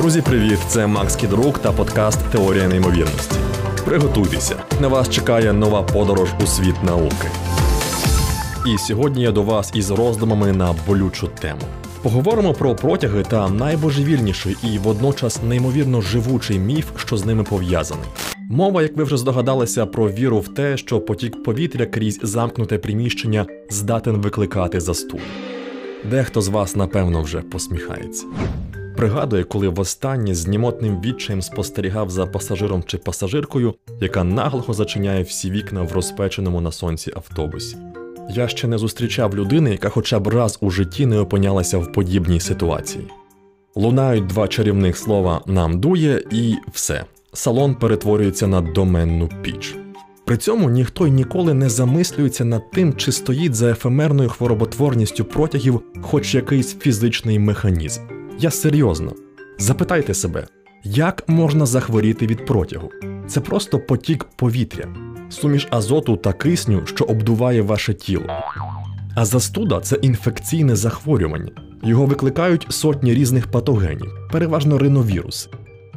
Друзі, привіт! Це Макс Кідрук та подкаст Теорія неймовірності. Приготуйтеся, на вас чекає нова подорож у світ науки. І сьогодні я до вас із роздумами на болючу тему. Поговоримо про протяги та найбожевільніший і водночас неймовірно живучий міф, що з ними пов'язаний. Мова, як ви вже здогадалися, про віру в те, що потік повітря крізь замкнуте приміщення здатен викликати застуду. Дехто з вас, напевно, вже посміхається. Пригадує, коли востаннє з німотним відчаєм спостерігав за пасажиром чи пасажиркою, яка наглухо зачиняє всі вікна в розпеченому на сонці автобусі. Я ще не зустрічав людини, яка хоча б раз у житті не опинялася в подібній ситуації. Лунають два чарівних слова нам дує, і все. Салон перетворюється на доменну піч. При цьому ніхто й ніколи не замислюється над тим, чи стоїть за ефемерною хвороботворністю протягів хоч якийсь фізичний механізм. Я серйозно. Запитайте себе, як можна захворіти від протягу? Це просто потік повітря, суміш азоту та кисню, що обдуває ваше тіло. А застуда це інфекційне захворювання. Його викликають сотні різних патогенів, переважно риновіруси.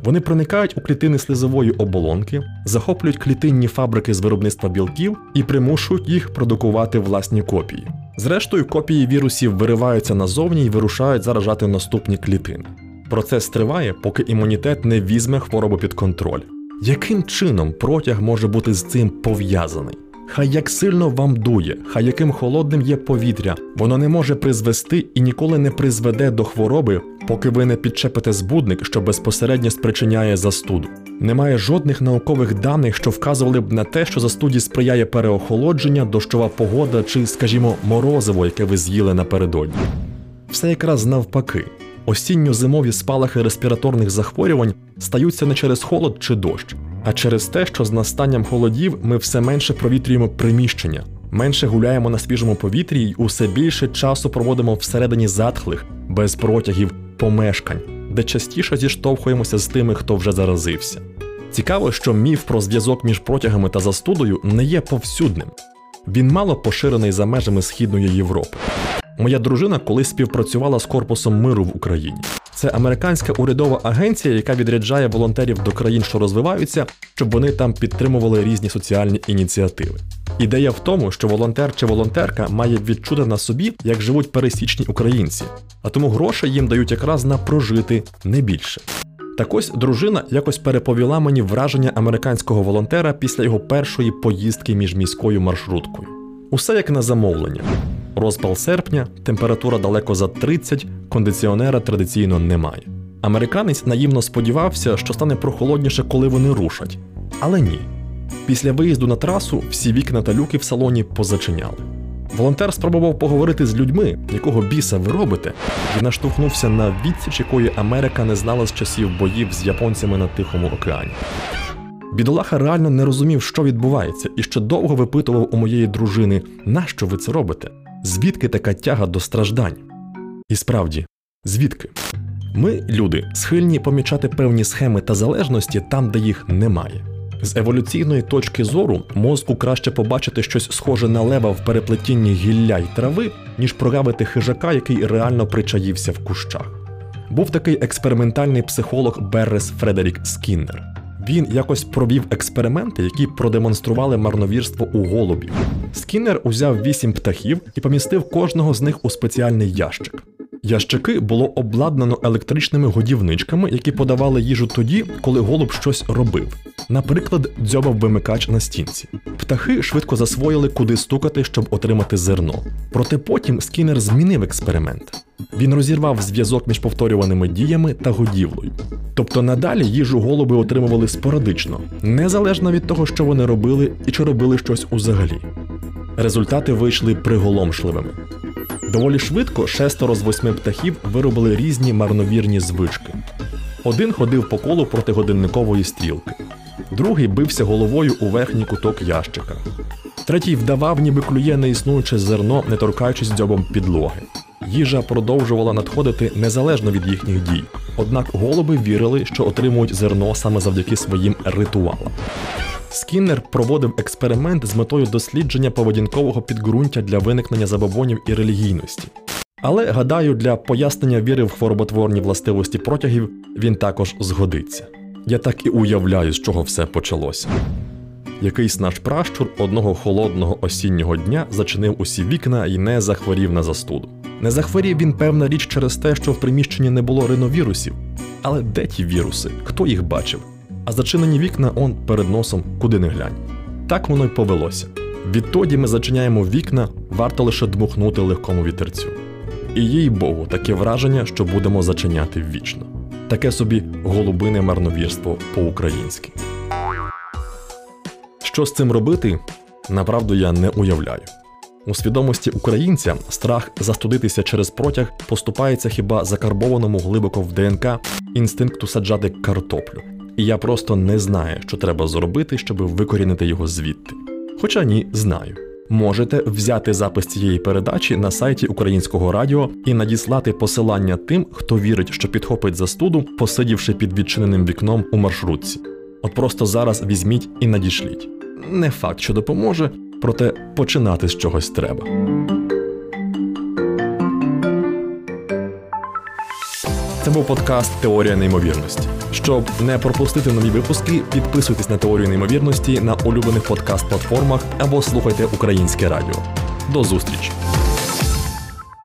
Вони проникають у клітини слизової оболонки, захоплюють клітинні фабрики з виробництва білків і примушують їх продукувати власні копії. Зрештою, копії вірусів вириваються назовні і вирушають заражати наступні клітини. Процес триває, поки імунітет не візьме хворобу під контроль. Яким чином протяг може бути з цим пов'язаний? Хай як сильно вам дує, хай яким холодним є повітря, воно не може призвести і ніколи не призведе до хвороби, поки ви не підчепите збудник, що безпосередньо спричиняє застуду. Немає жодних наукових даних, що вказували б на те, що застуді сприяє переохолодження, дощова погода чи, скажімо, морозиво, яке ви з'їли напередодні. Все якраз навпаки. Осінньо-зимові спалахи респіраторних захворювань стаються не через холод чи дощ, а через те, що з настанням холодів ми все менше провітрюємо приміщення, менше гуляємо на свіжому повітрі й усе більше часу проводимо всередині затхлих, без протягів, помешкань, де частіше зіштовхуємося з тими, хто вже заразився. Цікаво, що міф про зв'язок між протягами та застудою не є повсюдним. Він мало поширений за межами Східної Європи. Моя дружина колись співпрацювала з корпусом миру в Україні. Це американська урядова агенція, яка відряджає волонтерів до країн, що розвиваються, щоб вони там підтримували різні соціальні ініціативи. Ідея в тому, що волонтер чи волонтерка має відчути на собі, як живуть пересічні українці, а тому гроші їм дають якраз на прожити не більше. Так ось дружина якось переповіла мені враження американського волонтера після його першої поїздки між міською маршруткою. Усе як на замовлення. Розпал серпня, температура далеко за 30, кондиціонера традиційно немає. Американець наївно сподівався, що стане прохолодніше, коли вони рушать. Але ні. Після виїзду на трасу всі вікна та люки в салоні позачиняли. Волонтер спробував поговорити з людьми, якого біса ви робите, і наштовхнувся на відсіч, якої Америка не знала з часів боїв з японцями на Тихому океані. Бідолаха реально не розумів, що відбувається, і ще довго випитував у моєї дружини, нащо ви це робите? Звідки така тяга до страждань? І справді, звідки? Ми, люди, схильні помічати певні схеми та залежності там, де їх немає. З еволюційної точки зору мозку краще побачити щось схоже на лева в переплетінні гілля й трави, ніж прогавити хижака, який реально причаївся в кущах. Був такий експериментальний психолог Беррес Фредерік Скіннер. Він якось провів експерименти, які продемонстрували марновірство у голубів. Скіннер узяв вісім птахів і помістив кожного з них у спеціальний ящик. Ящики було обладнано електричними годівничками, які подавали їжу тоді, коли голуб щось робив. Наприклад, дзьобав вимикач на стінці. Птахи швидко засвоїли, куди стукати, щоб отримати зерно. Проте потім скінер змінив експеримент. Він розірвав зв'язок між повторюваними діями та годівлею. Тобто надалі їжу голуби отримували спорадично, незалежно від того, що вони робили і чи робили щось узагалі. Результати вийшли приголомшливими. Доволі швидко шестеро з восьми птахів виробили різні марновірні звички. Один ходив по колу проти годинникової стрілки, другий бився головою у верхній куток ящика, третій вдавав, ніби клює неіснуюче зерно, не торкаючись дзьобом підлоги. Їжа продовжувала надходити незалежно від їхніх дій, однак голуби вірили, що отримують зерно саме завдяки своїм ритуалам. Скіннер проводив експеримент з метою дослідження поведінкового підґрунтя для виникнення забобонів і релігійності. Але гадаю, для пояснення віри в хвороботворні властивості протягів він також згодиться. Я так і уявляю, з чого все почалося. Якийсь наш пращур одного холодного осіннього дня зачинив усі вікна і не захворів на застуду. Не захворів він, певна річ, через те, що в приміщенні не було риновірусів. Але де ті віруси? Хто їх бачив? А зачинені вікна он перед носом, куди не глянь. Так воно й повелося. Відтоді ми зачиняємо вікна, варто лише дмухнути легкому вітерцю. І їй Богу, таке враження, що будемо зачиняти вічно. Таке собі голубине марновірство по-українськи. Що з цим робити, направду я не уявляю. У свідомості українця страх застудитися через протяг поступається хіба закарбованому глибоко в ДНК інстинкту саджати картоплю. І я просто не знаю, що треба зробити, щоб викорінити його звідти. Хоча ні, знаю. Можете взяти запис цієї передачі на сайті українського радіо і надіслати посилання тим, хто вірить, що підхопить застуду, посидівши під відчиненим вікном у маршрутці. От просто зараз візьміть і надішліть. Не факт, що допоможе, проте починати з чогось треба. Це був подкаст Теорія неймовірності. Щоб не пропустити нові випуски, підписуйтесь на теорію неймовірності на улюблених подкаст-платформах або слухайте українське радіо. До зустрічі!